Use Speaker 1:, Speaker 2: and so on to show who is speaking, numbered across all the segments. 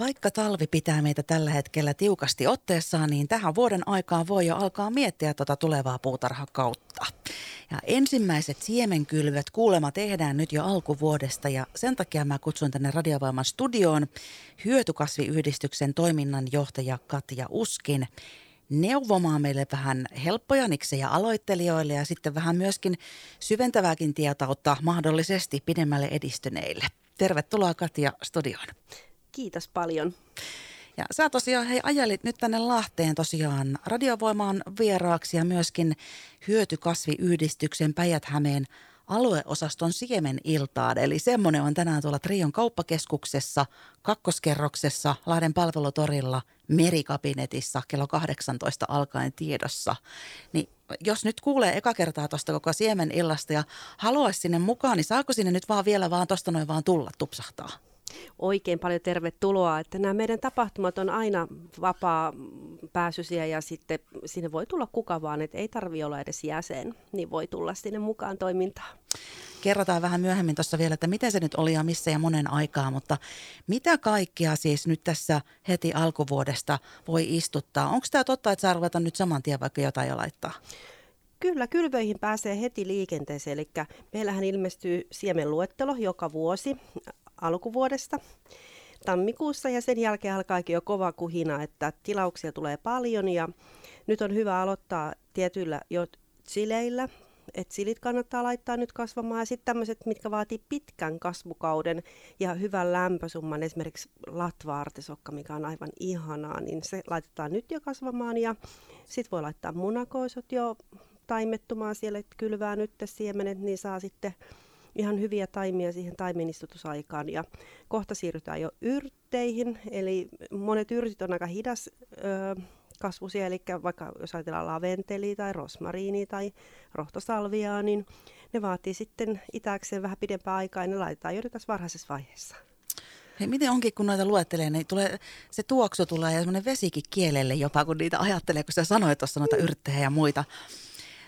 Speaker 1: Vaikka talvi pitää meitä tällä hetkellä tiukasti otteessaan, niin tähän vuoden aikaan voi jo alkaa miettiä tuota tulevaa puutarhakautta. Ja ensimmäiset siemenkylvöt kuulema tehdään nyt jo alkuvuodesta ja sen takia mä kutsun tänne Radiovoiman studioon hyötykasviyhdistyksen toiminnanjohtaja Katja Uskin neuvomaan meille vähän helppoja niksejä aloittelijoille ja sitten vähän myöskin syventävääkin tietoutta mahdollisesti pidemmälle edistyneille. Tervetuloa Katja studioon.
Speaker 2: Kiitos paljon.
Speaker 1: Ja sä tosiaan hei ajelit nyt tänne Lahteen tosiaan radiovoimaan vieraaksi ja myöskin hyötykasviyhdistyksen Päijät-Hämeen alueosaston siemen iltaan. Eli semmoinen on tänään tuolla Trion kauppakeskuksessa, kakkoskerroksessa, Lahden palvelutorilla, merikabinetissa kello 18 alkaen tiedossa. Niin jos nyt kuulee eka kertaa tuosta koko siemen illasta ja haluaisi sinne mukaan, niin saako sinne nyt vaan vielä vaan tuosta noin vaan tulla, tupsahtaa?
Speaker 2: Oikein paljon tervetuloa, että nämä meidän tapahtumat on aina vapaa pääsyisiä ja sitten sinne voi tulla kuka vaan, että ei tarvi olla edes jäsen, niin voi tulla sinne mukaan toimintaan.
Speaker 1: Kerrotaan vähän myöhemmin tuossa vielä, että miten se nyt oli ja missä ja monen aikaa, mutta mitä kaikkea siis nyt tässä heti alkuvuodesta voi istuttaa? Onko tämä totta, että saa ruveta nyt saman tien vaikka jotain jo laittaa?
Speaker 2: Kyllä, kylvöihin pääsee heti liikenteeseen, eli meillähän ilmestyy siemenluettelo joka vuosi alkuvuodesta tammikuussa ja sen jälkeen alkaakin jo kova kuhina, että tilauksia tulee paljon ja nyt on hyvä aloittaa tietyillä jo chileillä, että silit kannattaa laittaa nyt kasvamaan. Ja sitten tämmöiset, mitkä vaatii pitkän kasvukauden ja hyvän lämpösumman, esimerkiksi latvaartisokka, mikä on aivan ihanaa, niin se laitetaan nyt jo kasvamaan. Ja sitten voi laittaa munakoisot jo taimettumaan siellä, että kylvää nyt siemenet, niin saa sitten ihan hyviä taimia siihen taimenistutusaikaan. Ja kohta siirrytään jo yrtteihin, eli monet yrtit on aika hidas ö, kasvusia, eli vaikka jos ajatellaan laventeli tai rosmariini tai rohtosalviaa, niin ne vaatii sitten itäkseen vähän pidempää aikaa ja ne laitetaan jo tässä varhaisessa vaiheessa.
Speaker 1: Hei, miten onkin, kun noita luettelee, niin tulee, se tuoksu tulee ja semmoinen vesikin kielelle jopa, kun niitä ajattelee, kun sä sanoit tuossa noita yrttejä ja muita.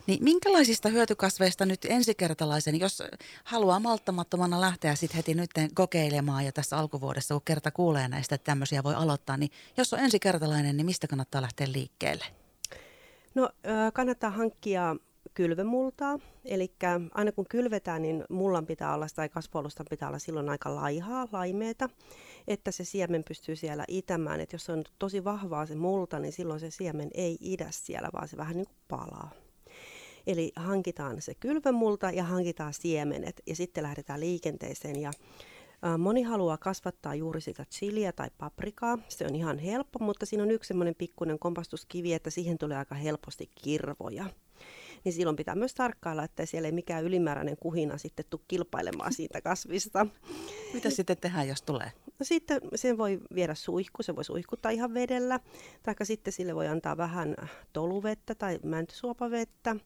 Speaker 1: Niin minkälaisista hyötykasveista nyt ensikertalaisen, jos haluaa malttamattomana lähteä sitten heti nyt kokeilemaan ja tässä alkuvuodessa, kun kerta kuulee näistä, että tämmöisiä voi aloittaa, niin jos on ensikertalainen, niin mistä kannattaa lähteä liikkeelle?
Speaker 2: No kannattaa hankkia kylvemultaa, eli aina kun kylvetään, niin mullan pitää olla tai kasvualustan pitää olla silloin aika laihaa, laimeeta, että se siemen pystyy siellä itämään. Et jos on tosi vahvaa se multa, niin silloin se siemen ei idä siellä, vaan se vähän niin kuin palaa. Eli hankitaan se kylvämulta ja hankitaan siemenet ja sitten lähdetään liikenteeseen. Ja Moni haluaa kasvattaa juuri sitä chiliä tai paprikaa. Se on ihan helppo, mutta siinä on yksi semmoinen pikkuinen kompastuskivi, että siihen tulee aika helposti kirvoja. Niin silloin pitää myös tarkkailla, että siellä ei mikään ylimääräinen kuhina sitten tule kilpailemaan siitä kasvista.
Speaker 1: Mitä sitten tehdään, jos tulee?
Speaker 2: No sitten sen voi viedä suihku, se voi suihkuttaa ihan vedellä, tai sitten sille voi antaa vähän toluvettä tai mäntysuopavettä.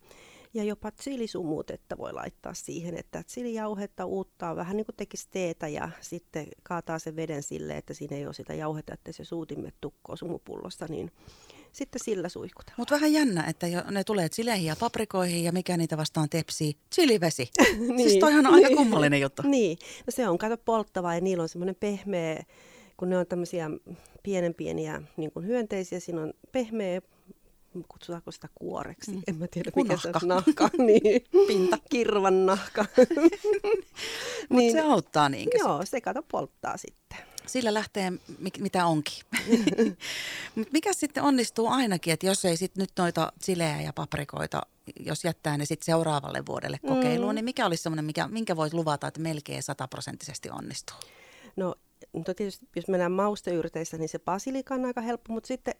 Speaker 2: Ja jopa chilisumutetta voi laittaa siihen, että chilijauhetta uuttaa vähän niin kuin tekisi teetä ja sitten kaataa sen veden sille, että siinä ei ole sitä jauhetta, että se suutimme tukkoo sumupullosta, niin sitten sillä suihkutaan.
Speaker 1: Mutta vähän jännä, että jo, ne tulee chileihin ja paprikoihin ja mikä niitä vastaan tepsii? Chilivesi. niin, siis toihan on niin, aika kummallinen juttu.
Speaker 2: niin, no se on kato polttava ja niillä on semmoinen pehmeä, kun ne on tämmöisiä pienen pieniä niin hyönteisiä, siinä on pehmeä kutsutaanko sitä kuoreksi? Mm. En mä tiedä, mikä se on nahka. niin.
Speaker 1: Pinta.
Speaker 2: Kirvan nahka.
Speaker 1: Mutta niin, se auttaa niinkö?
Speaker 2: Joo, se kato polttaa sitten.
Speaker 1: Sillä lähtee mitä onkin. mikä sitten onnistuu ainakin, että jos ei sitten nyt noita silejä ja paprikoita, jos jättää ne sitten seuraavalle vuodelle kokeiluun, mm. niin mikä olisi semmoinen, mikä, minkä voit luvata, että melkein sataprosenttisesti onnistuu?
Speaker 2: No, no tietysti jos mennään mausteyrteissä, niin se basilika on aika helppo, mutta sitten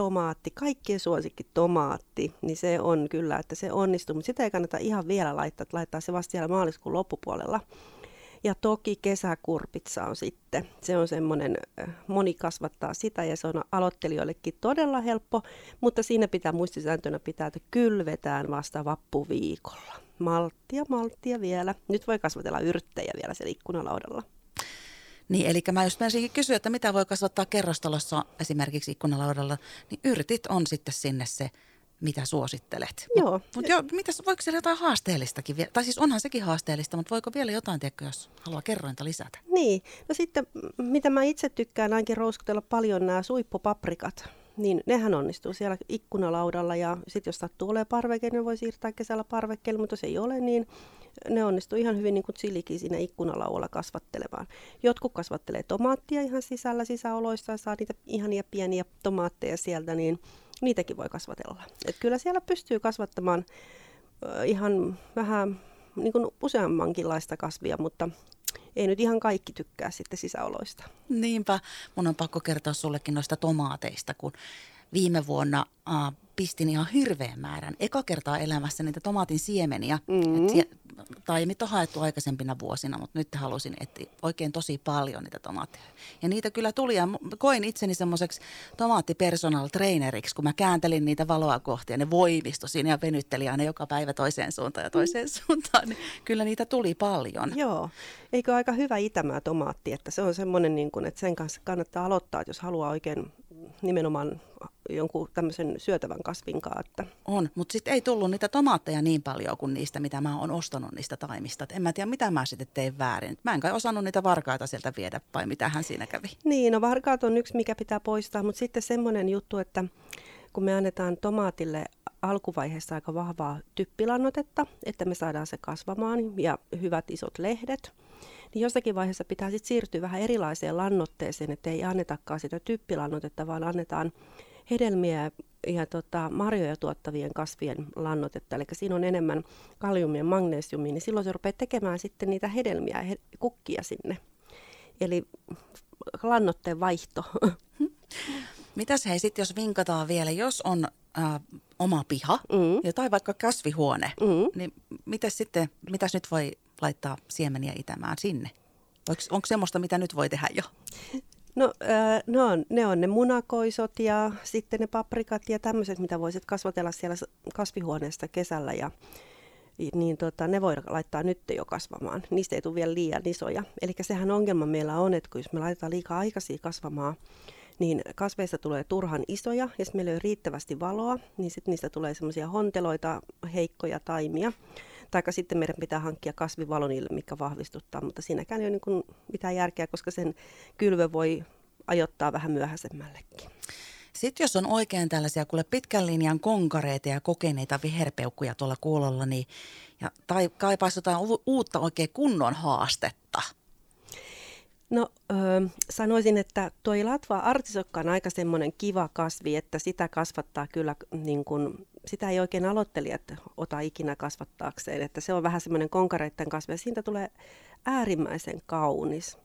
Speaker 2: tomaatti, kaikkien suosikki tomaatti, niin se on kyllä, että se onnistuu, mutta sitä ei kannata ihan vielä laittaa, että laittaa se vasta siellä maaliskuun loppupuolella. Ja toki kesäkurpitsa on sitten, se on semmoinen, äh, moni kasvattaa sitä ja se on aloittelijoillekin todella helppo, mutta siinä pitää muistisääntönä pitää, että kylvetään vasta vappuviikolla. Malttia, malttia vielä. Nyt voi kasvatella yrttejä vielä siellä ikkunalaudalla.
Speaker 1: Niin, eli mä just menisinkin kysyä, että mitä voi kasvattaa kerrostalossa esimerkiksi ikkunalaudalla, niin yrtit on sitten sinne se mitä suosittelet.
Speaker 2: Joo.
Speaker 1: Mutta jo, mitäs, voiko siellä jotain haasteellistakin vielä? Tai siis onhan sekin haasteellista, mutta voiko vielä jotain, tiedätkö, jos haluaa kerrointa lisätä?
Speaker 2: Niin, no sitten mitä mä itse tykkään ainakin rouskutella paljon nämä suippupaprikat, niin nehän onnistuu siellä ikkunalaudalla ja sitten jos sattuu olemaan parveke, niin voi siirtää kesällä parvekkeelle, mutta jos ei ole, niin ne onnistuu ihan hyvin niin kuin chilikin siinä ikkunalaualla kasvattelemaan. Jotkut kasvattelee tomaattia ihan sisällä sisäoloissa ja saa niitä ihania pieniä tomaatteja sieltä, niin niitäkin voi kasvatella. Et kyllä siellä pystyy kasvattamaan ihan vähän niin kuin useammankinlaista kasvia, mutta ei nyt ihan kaikki tykkää sitten sisäoloista.
Speaker 1: Niinpä, mun on pakko kertoa sullekin noista tomaateista, kun viime vuonna äh, pistin ihan hirveän määrän, eka kertaa elämässä niitä tomaatin siemeniä. Mm. Et sie, taimit on haettu aikaisempina vuosina, mutta nyt halusin etsiä oikein tosi paljon niitä tomaatteja. Ja niitä kyllä tuli ja koin itseni semmoiseksi tomaattipersonal traineriksi, kun mä kääntelin niitä valoa kohti ja ne voimistui siinä ja venytteli aina joka päivä toiseen suuntaan ja toiseen mm. suuntaan. Niin kyllä niitä tuli paljon.
Speaker 2: Joo. Eikö aika hyvä itämää tomaatti, että se on semmoinen, niin kuin, että sen kanssa kannattaa aloittaa, että jos haluaa oikein nimenomaan jonkun tämmöisen syötävän kasvin Että.
Speaker 1: On, mutta sitten ei tullut niitä tomaatteja niin paljon kuin niistä, mitä mä oon ostanut niistä taimista. Et en mä tiedä, mitä mä sitten tein väärin. Mä en kai osannut niitä varkaita sieltä viedä, vai hän siinä kävi?
Speaker 2: Niin, no varkaat on yksi, mikä pitää poistaa, mutta sitten semmoinen juttu, että kun me annetaan tomaatille alkuvaiheessa aika vahvaa typpilannotetta, että me saadaan se kasvamaan ja hyvät isot lehdet, niin jossakin vaiheessa pitää sitten siirtyä vähän erilaiseen lannoitteeseen, että ei annetakaan sitä typpilannotetta, vaan annetaan hedelmiä ja tota, marjoja tuottavien kasvien lannotetta, eli siinä on enemmän kaliumia ja magnesiumia, niin silloin se rupeaa tekemään sitten niitä hedelmiä ja kukkia sinne. Eli lannotteen vaihto.
Speaker 1: Mitäs hei sitten, jos vinkataan vielä, jos on äh, oma piha mm. tai vaikka kasvihuone, mm. niin mitäs sitten, mitäs nyt voi laittaa siemeniä itämään sinne? Onko, onko semmoista, mitä nyt voi tehdä jo?
Speaker 2: No äh, ne, on, ne on ne munakoisot ja sitten ne paprikat ja tämmöiset, mitä voisit kasvatella siellä kasvihuoneesta kesällä ja niin tota, ne voi laittaa nyt jo kasvamaan. Niistä ei tule vielä liian isoja. Eli sehän ongelma meillä on, että kun jos me laitetaan liikaa aikaisia kasvamaan, niin kasveista tulee turhan isoja, ja jos meillä ei ole riittävästi valoa, niin sitten niistä tulee semmoisia honteloita, heikkoja taimia. Tai sitten meidän pitää hankkia kasvivalo niille, mikä vahvistuttaa, mutta siinäkään ei ole niin mitään järkeä, koska sen kylvö voi ajoittaa vähän myöhäisemmällekin.
Speaker 1: Sitten jos on oikein tällaisia kuule pitkän linjan konkareita ja kokeneita viherpeukkuja tuolla kuulolla, niin ja, tai kaipaisi jotain uutta oikein kunnon haastetta –
Speaker 2: No öö, sanoisin, että toi latva artisokka on aika semmoinen kiva kasvi, että sitä kasvattaa kyllä, niin kun, sitä ei oikein aloittelijat ota ikinä kasvattaakseen, että se on vähän semmoinen konkareitten kasvi ja siitä tulee äärimmäisen kaunis.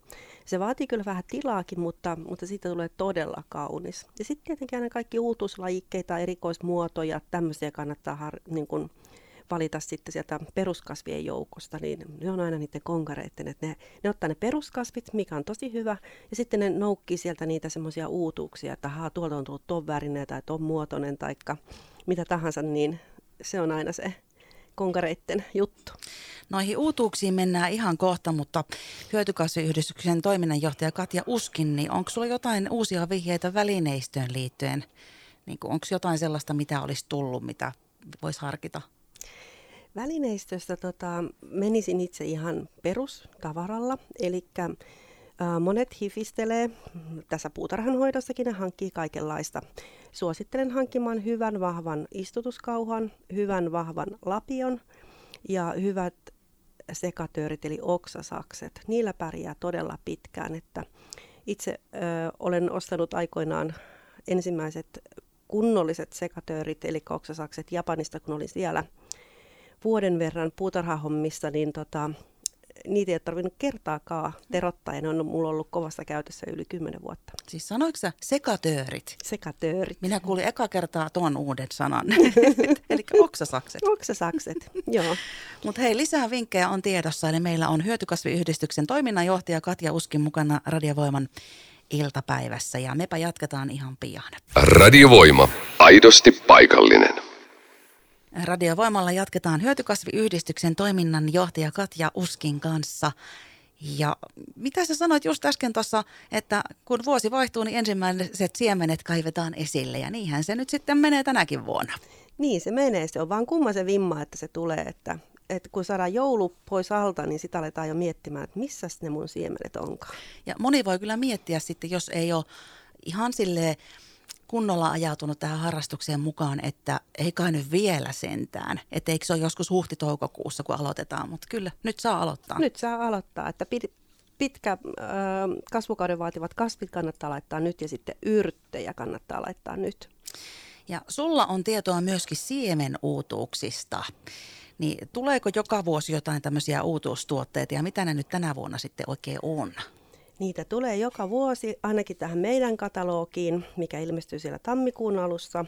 Speaker 2: Se vaatii kyllä vähän tilaakin, mutta, mutta siitä tulee todella kaunis. Ja sitten tietenkin aina kaikki uutuuslajikkeita, erikoismuotoja, tämmöisiä kannattaa har, niin kun, valita sitten sieltä peruskasvien joukosta, niin ne on aina niiden konkareiden, että ne, ne ottaa ne peruskasvit, mikä on tosi hyvä, ja sitten ne noukkii sieltä niitä semmoisia uutuuksia, että haa, tuolta on tullut ton värinen tai ton muotoinen tai mitä tahansa, niin se on aina se konkareitten juttu.
Speaker 1: Noihin uutuuksiin mennään ihan kohta, mutta hyötykasviyhdistyksen toiminnanjohtaja Katja Uskin, niin onko sulla jotain uusia vihjeitä välineistöön liittyen? Niin onko jotain sellaista, mitä olisi tullut, mitä voisi harkita?
Speaker 2: Välineistöstä tota, menisin itse ihan perustavaralla, eli monet hifistelee, tässä puutarhanhoidossakin ne hankkii kaikenlaista. Suosittelen hankkimaan hyvän vahvan istutuskauhan, hyvän vahvan lapion ja hyvät sekatöörit eli oksasakset. Niillä pärjää todella pitkään, että itse ö, olen ostanut aikoinaan ensimmäiset kunnolliset sekatöörit eli oksasakset Japanista, kun olin siellä – vuoden verran puutarhahommissa, niin tota, niitä ei ole tarvinnut kertaakaan terottaa ja ne on mulla ollut kovassa käytössä yli kymmenen vuotta.
Speaker 1: Siis sanoiko sä sekatöörit?
Speaker 2: Sekatöörit.
Speaker 1: Minä kuulin eka kertaa tuon uuden sanan, eli oksasakset.
Speaker 2: Oksasakset, joo.
Speaker 1: Mutta hei, lisää vinkkejä on tiedossa, eli meillä on Hyötykasviyhdistyksen toiminnanjohtaja Katja Uskin mukana Radiovoiman iltapäivässä ja mepä jatketaan ihan pian.
Speaker 3: Radiovoima, aidosti paikallinen.
Speaker 1: Radiovoimalla jatketaan Hyötykasviyhdistyksen toiminnan johtaja Katja Uskin kanssa. Ja mitä sä sanoit just äsken tuossa, että kun vuosi vaihtuu, niin ensimmäiset siemenet kaivetaan esille ja niinhän se nyt sitten menee tänäkin vuonna.
Speaker 2: Niin se menee, se on vaan kumma se vimma, että se tulee, että, että kun saadaan joulu pois alta, niin sitä aletaan jo miettimään, että missä ne mun siemenet onkaan.
Speaker 1: Ja moni voi kyllä miettiä sitten, jos ei ole ihan sille kunnolla ajautunut tähän harrastukseen mukaan, että ei kai nyt vielä sentään. Että eikö se ole joskus huhti-toukokuussa, kun aloitetaan, mutta kyllä, nyt saa aloittaa.
Speaker 2: Nyt saa aloittaa, että pitkä äh, kasvukauden vaativat kasvit kannattaa laittaa nyt ja sitten yrttejä kannattaa laittaa nyt.
Speaker 1: Ja sulla on tietoa myöskin siemenuutuuksista. Niin tuleeko joka vuosi jotain tämmöisiä uutuustuotteita ja mitä ne nyt tänä vuonna sitten oikein on?
Speaker 2: Niitä tulee joka vuosi, ainakin tähän meidän katalogiin, mikä ilmestyy siellä tammikuun alussa.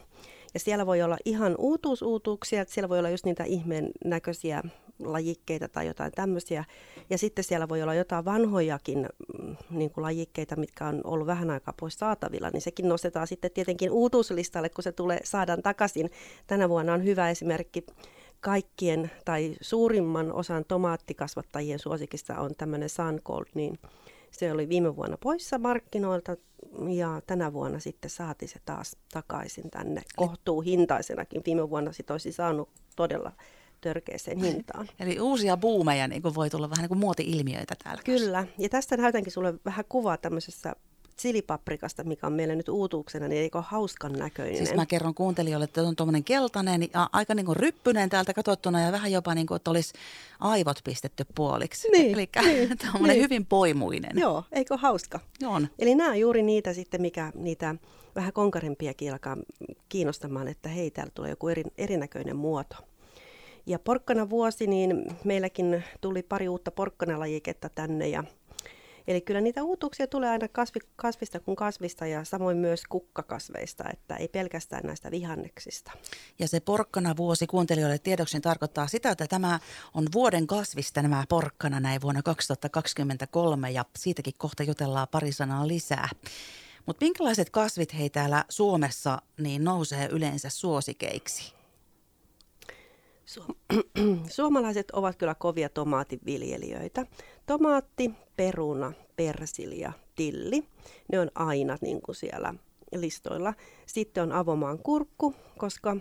Speaker 2: Ja siellä voi olla ihan uutuusuutuuksia, että siellä voi olla just niitä ihmeen näköisiä lajikkeita tai jotain tämmöisiä. Ja sitten siellä voi olla jotain vanhojakin mm, niin kuin lajikkeita, mitkä on ollut vähän aikaa pois saatavilla, niin sekin nostetaan sitten tietenkin uutuuslistalle, kun se tulee, saadaan takaisin. Tänä vuonna on hyvä esimerkki kaikkien tai suurimman osan tomaattikasvattajien suosikista on tämmöinen Sun Gold, niin se oli viime vuonna poissa markkinoilta ja tänä vuonna sitten saatiin se taas takaisin tänne kohtuu hintaisenakin. Viime vuonna sit olisi saanut todella törkeäseen hintaan.
Speaker 1: Eli uusia buumeja niin kuin voi tulla vähän niin kuin muoti-ilmiöitä täällä.
Speaker 2: Kyllä, ja tästä näytänkin sulle vähän kuvaa tämmöisessä chilipaprikasta, mikä on meillä nyt uutuuksena, niin eikö hauskan näköinen?
Speaker 1: Siis mä kerron kuuntelijoille, että on tuommoinen keltainen ja aika niin kuin ryppyinen täältä katsottuna ja vähän jopa niin kuin, että olisi aivot pistetty puoliksi.
Speaker 2: Niin,
Speaker 1: Eli
Speaker 2: niin,
Speaker 1: tämmöinen
Speaker 2: niin.
Speaker 1: hyvin poimuinen.
Speaker 2: Joo, eikö hauska?
Speaker 1: On.
Speaker 2: Eli nämä on juuri niitä sitten, mikä niitä vähän konkarimpiakin alkaa kiinnostamaan, että hei, täällä tulee joku eri, erinäköinen muoto. Ja porkkana vuosi, niin meilläkin tuli pari uutta porkkanalajiketta tänne ja Eli kyllä niitä uutuuksia tulee aina kasvi, kasvista kuin kasvista ja samoin myös kukkakasveista, että ei pelkästään näistä vihanneksista.
Speaker 1: Ja se porkkana vuosi kuuntelijoille tiedoksi tarkoittaa sitä, että tämä on vuoden kasvista nämä porkkana näin vuonna 2023 ja siitäkin kohta jutellaan pari sanaa lisää. Mutta minkälaiset kasvit hei täällä Suomessa niin nousee yleensä suosikeiksi?
Speaker 2: Suomalaiset ovat kyllä kovia tomaativiljelijöitä. Tomaatti, peruna, persilja, tilli, ne on aina niin kuin siellä listoilla. Sitten on avomaan kurkku, koska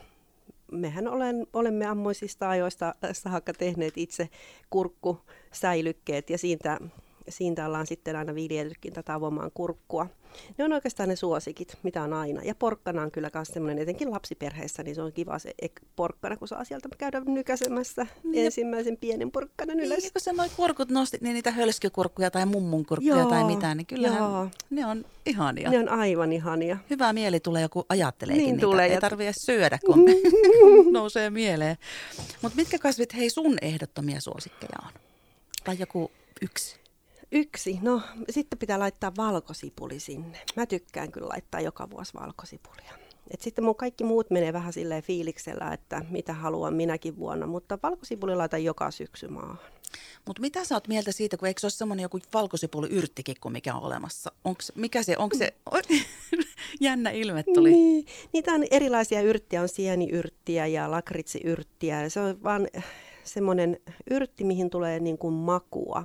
Speaker 2: mehän olen, olemme ammoisista ajoista saakka tehneet itse kurkkusäilykkeet ja siitä siitä ollaan sitten aina viljellytkin tätä avomaan kurkkua. Ne on oikeastaan ne suosikit, mitä on aina. Ja porkkana on kyllä myös semmoinen, etenkin lapsiperheessä, niin se on kiva se porkkana, kun saa sieltä käydä nykäsemässä niin. ensimmäisen pienen porkkanan ylös.
Speaker 1: Niin, kun sä noi kurkut nostit, niin niitä hölskykurkkuja tai mummunkurkkuja joo, tai mitään, niin kyllähän joo. ne on ihania.
Speaker 2: Ne on aivan ihania.
Speaker 1: Hyvä mieli tulee joku ajatteleekin
Speaker 2: niin
Speaker 1: niitä.
Speaker 2: Tulee,
Speaker 1: Ei tarvitse syödä, kun nousee mieleen. Mutta mitkä kasvit hei sun ehdottomia suosikkeja on? Tai joku yksi?
Speaker 2: Yksi, no sitten pitää laittaa valkosipuli sinne. Mä tykkään kyllä laittaa joka vuosi valkosipulia. Et sitten mun kaikki muut menee vähän silleen fiiliksellä, että mitä haluan minäkin vuonna, mutta valkosipuli laitan joka syksy maahan.
Speaker 1: Mutta mitä sä oot mieltä siitä, kun eikö se ole semmoinen joku valkosipuli yrttikin kuin mikä on olemassa? Onks, mikä se, onko se, jännä ilme tuli.
Speaker 2: Niin, niitä on erilaisia yrttiä, on sieniyrttiä ja lakritsiyrttiä. Se on vaan semmoinen yrtti, mihin tulee niin kuin makua.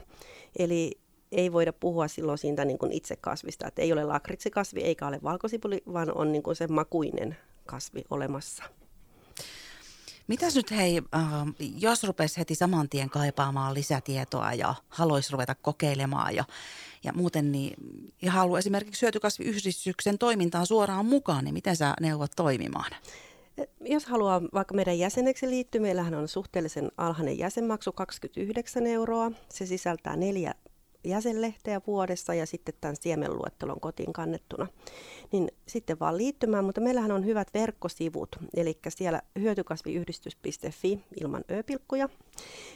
Speaker 2: Eli ei voida puhua silloin siitä niin kuin itse kasvista, että ei ole lakritsikasvi eikä ole valkosipuli, vaan on niin kuin se makuinen kasvi olemassa.
Speaker 1: Mitäs nyt hei, äh, jos rupesi heti saman tien kaipaamaan lisätietoa ja haluaisi ruveta kokeilemaan ja, ja muuten niin, ja haluaa esimerkiksi syötykasviyhdistyksen toimintaan suoraan mukaan, niin miten sä neuvot toimimaan?
Speaker 2: Jos haluaa vaikka meidän jäseneksi liittyä, meillähän on suhteellisen alhainen jäsenmaksu 29 euroa. Se sisältää neljä jäsenlehteä vuodessa ja sitten tämän siemenluettelon kotiin kannettuna. Niin sitten vaan liittymään, mutta meillähän on hyvät verkkosivut, eli siellä hyötykasviyhdistys.fi ilman ö-pilkkuja.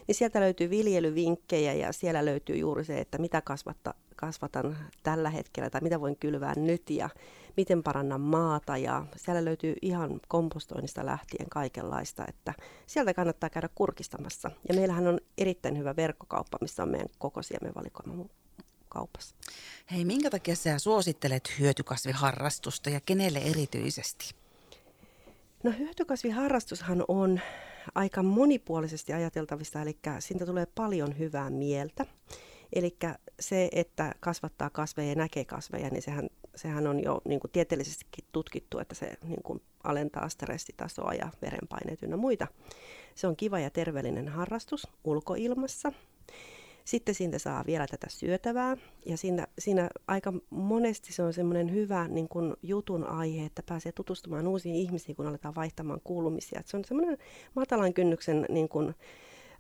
Speaker 2: Niin sieltä löytyy viljelyvinkkejä ja siellä löytyy juuri se, että mitä kasvatta, kasvatan tällä hetkellä tai mitä voin kylvää nyt ja miten parannan maata ja siellä löytyy ihan kompostoinnista lähtien kaikenlaista, että sieltä kannattaa käydä kurkistamassa. Ja meillähän on erittäin hyvä verkkokauppa, missä on meidän koko siemenvalikoima kaupassa.
Speaker 1: Hei, minkä takia sä suosittelet hyötykasviharrastusta ja kenelle erityisesti?
Speaker 2: No hyötykasviharrastushan on aika monipuolisesti ajateltavista, eli siitä tulee paljon hyvää mieltä. Eli se, että kasvattaa kasveja ja näkee kasveja, niin sehän, sehän on jo niin kuin tieteellisestikin tutkittu, että se niin kuin alentaa stressitasoa ja verenpaineet ynnä muita. Se on kiva ja terveellinen harrastus ulkoilmassa. Sitten siitä saa vielä tätä syötävää ja siinä, siinä aika monesti se on semmoinen hyvä niin kuin jutun aihe, että pääsee tutustumaan uusiin ihmisiin, kun aletaan vaihtamaan kuulumisia. Et se on semmoinen matalan kynnyksen niin kuin,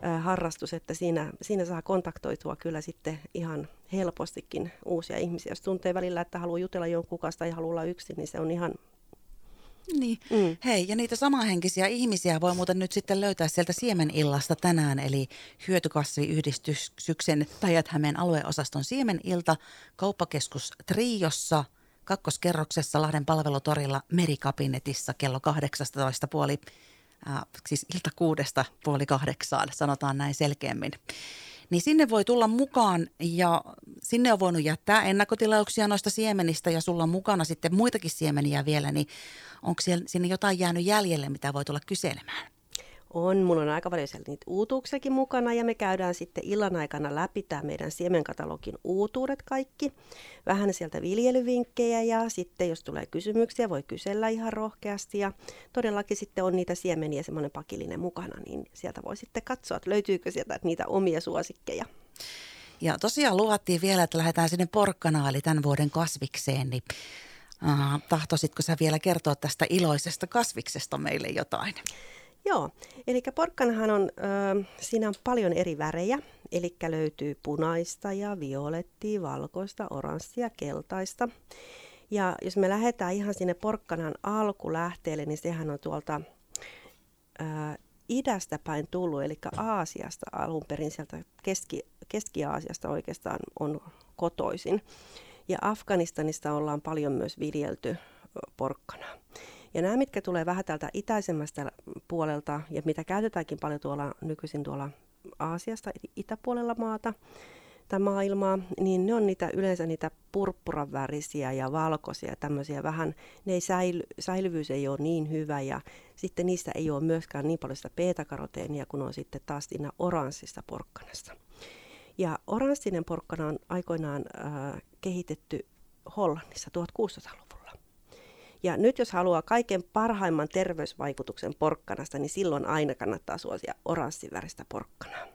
Speaker 2: äh, harrastus, että siinä, siinä saa kontaktoitua kyllä sitten ihan helpostikin uusia ihmisiä. Jos tuntee välillä, että haluaa jutella jonkun kanssa tai haluaa olla yksin, niin se on ihan
Speaker 1: niin. Mm. Hei, ja niitä samanhenkisiä ihmisiä voi muuten nyt sitten löytää sieltä Siemenillasta tänään, eli hyötykasviyhdistyksen Päijät-Hämeen alueosaston Siemenilta, kauppakeskus Triossa, kakkoskerroksessa Lahden palvelutorilla Merikabinetissa kello 18 puoli, äh, siis ilta kuudesta puoli kahdeksaan, sanotaan näin selkeämmin niin sinne voi tulla mukaan ja sinne on voinut jättää ennakkotilauksia noista siemenistä ja sulla on mukana sitten muitakin siemeniä vielä, niin onko siellä, sinne jotain jäänyt jäljelle, mitä voi tulla kyselemään?
Speaker 2: On, mulla on aika paljon sieltä niitä uutuuksiakin mukana ja me käydään sitten illan aikana läpi tämä meidän siemenkatalogin uutuudet kaikki. Vähän sieltä viljelyvinkkejä ja sitten jos tulee kysymyksiä, voi kysellä ihan rohkeasti ja todellakin sitten on niitä siemeniä semmoinen pakillinen mukana, niin sieltä voi sitten katsoa, että löytyykö sieltä niitä omia suosikkeja.
Speaker 1: Ja tosiaan luvattiin vielä, että lähdetään sinne porkkana, eli tämän vuoden kasvikseen, niin tahtoisitko sä vielä kertoa tästä iloisesta kasviksesta meille jotain?
Speaker 2: Joo, eli porkkanahan on, äh, siinä on paljon eri värejä, eli löytyy punaista ja violettia, valkoista, oranssia, keltaista. Ja jos me lähdetään ihan sinne porkkanan alkulähteelle, niin sehän on tuolta äh, idästä päin tullut, eli Aasiasta alun perin, sieltä Keski, Keski-Aasiasta oikeastaan on kotoisin. Ja Afganistanista ollaan paljon myös viljelty porkkanaa. Ja nämä, mitkä tulee vähän täältä itäisemmästä puolelta ja mitä käytetäänkin paljon tuolla nykyisin tuolla Aasiasta, itäpuolella maata tai maailmaa, niin ne on niitä, yleensä niitä purppuravärisiä ja valkoisia tämmöisiä vähän, ne ei säily, säilyvyys ei ole niin hyvä ja sitten niistä ei ole myöskään niin paljon sitä beta-karoteenia kuin on sitten taas siinä oranssista porkkanasta. Ja oranssinen porkkana on aikoinaan äh, kehitetty Hollannissa 1600-luvulla. Ja nyt jos haluaa kaiken parhaimman terveysvaikutuksen porkkanasta, niin silloin aina kannattaa suosia oranssiväristä porkkanaa.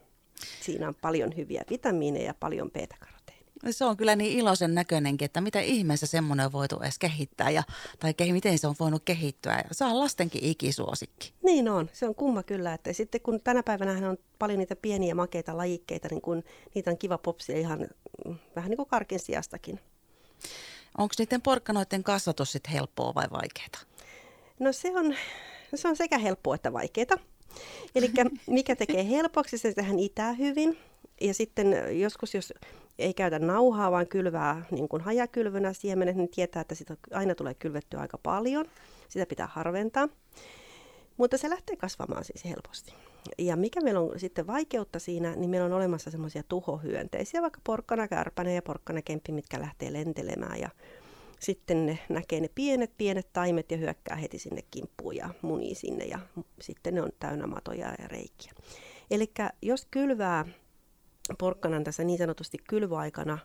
Speaker 2: Siinä on paljon hyviä vitamiineja ja paljon beta-karoteenia.
Speaker 1: Se on kyllä niin iloisen näköinenkin, että mitä ihmeessä semmoinen on voitu edes kehittää ja, tai ke, miten se on voinut kehittyä. Ja se on lastenkin ikisuosikki.
Speaker 2: Niin on, se on kumma kyllä. Että sitten kun tänä päivänä on paljon niitä pieniä makeita lajikkeita, niin kun niitä on kiva popsia ihan mm, vähän niin kuin karkin sijastakin.
Speaker 1: Onko niiden porkkanoiden kasvatus sitten helppoa vai vaikeaa?
Speaker 2: No se on, se on sekä helppoa että vaikeaa. Eli mikä tekee helpoksi, se tähän itää hyvin. Ja sitten joskus, jos ei käytä nauhaa, vaan kylvää niin kuin hajakylvönä siemenet, niin tietää, että sitä aina tulee kylvettyä aika paljon. Sitä pitää harventaa. Mutta se lähtee kasvamaan siis helposti. Ja mikä meillä on sitten vaikeutta siinä, niin meillä on olemassa semmoisia tuhohyönteisiä, vaikka porkkana kärpäne ja porkkana kemppi, mitkä lähtee lentelemään. Ja sitten ne näkee ne pienet, pienet taimet ja hyökkää heti sinne kimppuun ja munii sinne ja sitten ne on täynnä matoja ja reikiä. Eli jos kylvää porkkanan tässä niin sanotusti kylvöaikana,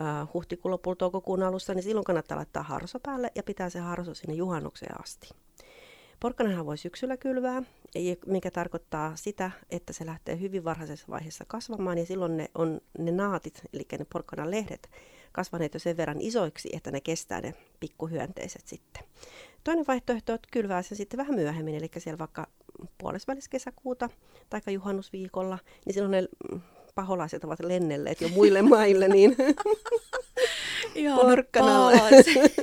Speaker 2: uh, huhtikuun lopulla toukokuun alussa, niin silloin kannattaa laittaa harso päälle ja pitää se harso sinne juhannukseen asti. Porkkanahan voi syksyllä kylvää, mikä tarkoittaa sitä, että se lähtee hyvin varhaisessa vaiheessa kasvamaan ja silloin ne on ne naatit, eli ne porkkanan lehdet, kasvaneet jo sen verran isoiksi, että ne kestää ne pikkuhyönteiset sitten. Toinen vaihtoehto on, että kylvää se sitten vähän myöhemmin, eli siellä vaikka puolesvälis kesäkuuta tai juhannusviikolla, niin silloin ne paholaiset ovat lennelleet jo muille maille, niin porkkanalla,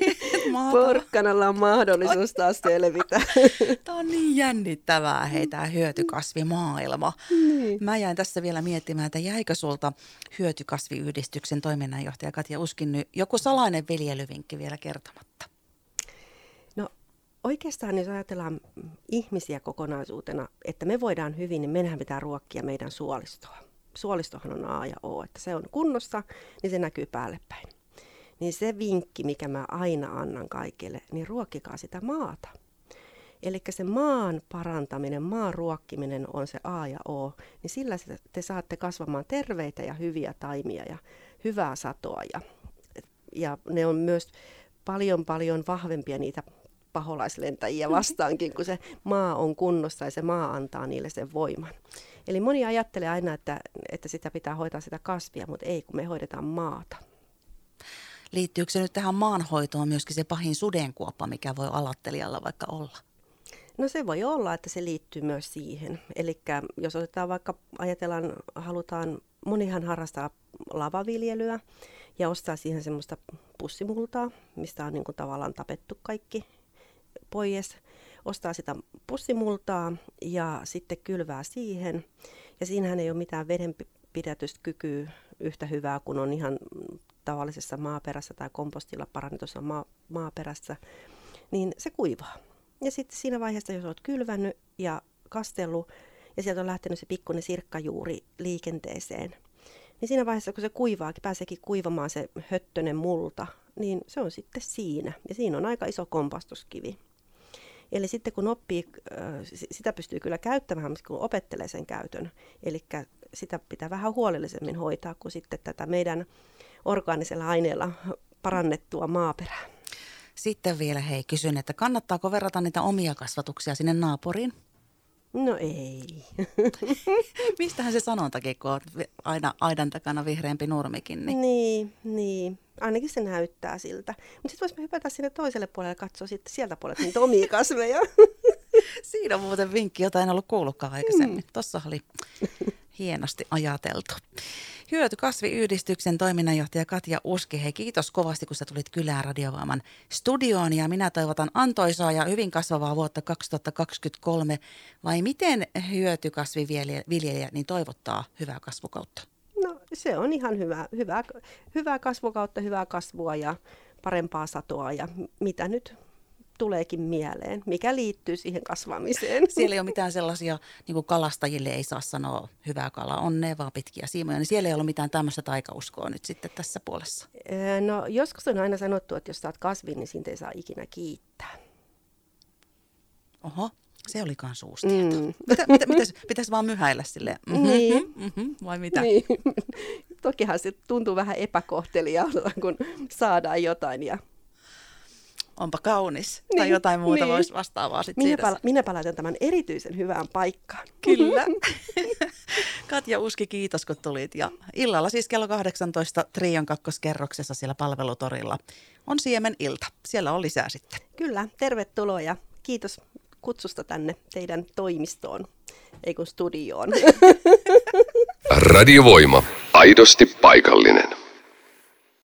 Speaker 2: porkkanalla on mahdollisuus taas selvitä.
Speaker 1: Tämä on niin jännittävää, hei tämä hyötykasvimaailma. Niin. Mä jäin tässä vielä miettimään, että jäikö sulta hyötykasviyhdistyksen toiminnanjohtaja Katja Uskin joku salainen viljelyvinkki vielä kertomatta?
Speaker 2: No oikeastaan jos ajatellaan ihmisiä kokonaisuutena, että me voidaan hyvin, niin meidän pitää ruokkia meidän suolistoa suolistohan on A ja O, että se on kunnossa, niin se näkyy päälle päin. Niin se vinkki, mikä mä aina annan kaikille, niin ruokkikaa sitä maata. Eli se maan parantaminen, maan ruokkiminen on se A ja O, niin sillä te saatte kasvamaan terveitä ja hyviä taimia ja hyvää satoa. Ja, ja ne on myös paljon paljon vahvempia niitä paholaislentäjiä vastaankin, kun se maa on kunnossa ja se maa antaa niille sen voiman. Eli moni ajattelee aina, että, että sitä pitää hoitaa sitä kasvia, mutta ei, kun me hoidetaan maata.
Speaker 1: Liittyykö se nyt tähän maanhoitoon myöskin se pahin sudenkuoppa, mikä voi alattelijalla vaikka olla?
Speaker 2: No se voi olla, että se liittyy myös siihen. Eli jos otetaan vaikka, ajatellaan, halutaan, monihan harrastaa lavaviljelyä ja ostaa siihen semmoista pussimultaa, mistä on niin kuin tavallaan tapettu kaikki pois. Ostaa sitä pussimultaa ja sitten kylvää siihen. Ja siinähän ei ole mitään vedenpidätyskykyä yhtä hyvää kuin on ihan tavallisessa maaperässä tai kompostilla parannetussa maa, maaperässä, niin se kuivaa. Ja sitten siinä vaiheessa, jos olet kylvännyt ja kastellut, ja sieltä on lähtenyt se pikkuinen sirkkajuuri liikenteeseen, niin siinä vaiheessa, kun se kuivaa, pääseekin kuivamaan se höttönen multa, niin se on sitten siinä. Ja siinä on aika iso kompastuskivi. Eli sitten kun oppii, sitä pystyy kyllä käyttämään, kun opettelee sen käytön. Eli sitä pitää vähän huolellisemmin hoitaa kuin sitten tätä meidän orgaanisella aineella parannettua maaperää.
Speaker 1: Sitten vielä hei, kysyn, että kannattaako verrata niitä omia kasvatuksia sinne naapuriin?
Speaker 2: No ei.
Speaker 1: Mistähän se sanontakin, kun on aina aidan takana vihreämpi nurmikin?
Speaker 2: Niin, niin. niin. Ainakin se näyttää siltä. Mutta sitten voisimme hypätä sinne toiselle puolelle ja katsoa sitten sieltä puolelta niitä omia kasveja.
Speaker 1: Siinä on muuten vinkki, jota en ollut kuullutkaan aikaisemmin. Mm. Tuossa oli hienosti ajateltu. Hyötykasviyhdistyksen toiminnanjohtaja Katja Uski, hei kiitos kovasti, kun sä tulit Kylään Radiovaaman studioon ja minä toivotan antoisaa ja hyvin kasvavaa vuotta 2023. Vai miten hyötykasviviljelijä niin toivottaa hyvää kasvukautta?
Speaker 2: No se on ihan hyvä, hyvä, hyvää kasvukautta, hyvää kasvua ja parempaa satoa ja mitä nyt tuleekin mieleen, mikä liittyy siihen kasvamiseen.
Speaker 1: Siellä ei ole mitään sellaisia, niin kuin kalastajille ei saa sanoa hyvää kala, onnea vaan pitkiä siimoja, niin siellä ei ole mitään tämmöistä taikauskoa nyt sitten tässä puolessa.
Speaker 2: No joskus on aina sanottu, että jos saat kasvin, niin siitä ei saa ikinä kiittää.
Speaker 1: Oho, se oli kans uusi tieto. Mm. Mitä, mitä, pitäisi, pitäisi vaan myhäillä sille mm-hmm, niin. mm-hmm, vai mitä? Niin.
Speaker 2: Tokihan se tuntuu vähän epäkohteliaalta, kun saadaan jotain ja
Speaker 1: onpa kaunis. Niin, tai jotain muuta niin. voisi vastaavaa sitten
Speaker 2: minäpä, minäpä laitan tämän erityisen hyvään paikkaan.
Speaker 1: Kyllä. Katja Uski, kiitos kun tulit. Ja illalla siis kello 18 Trion kakkoskerroksessa siellä palvelutorilla on Siemen ilta. Siellä on lisää sitten.
Speaker 2: Kyllä, tervetuloa ja kiitos kutsusta tänne teidän toimistoon, ei kun studioon.
Speaker 3: Radiovoima. Aidosti paikallinen.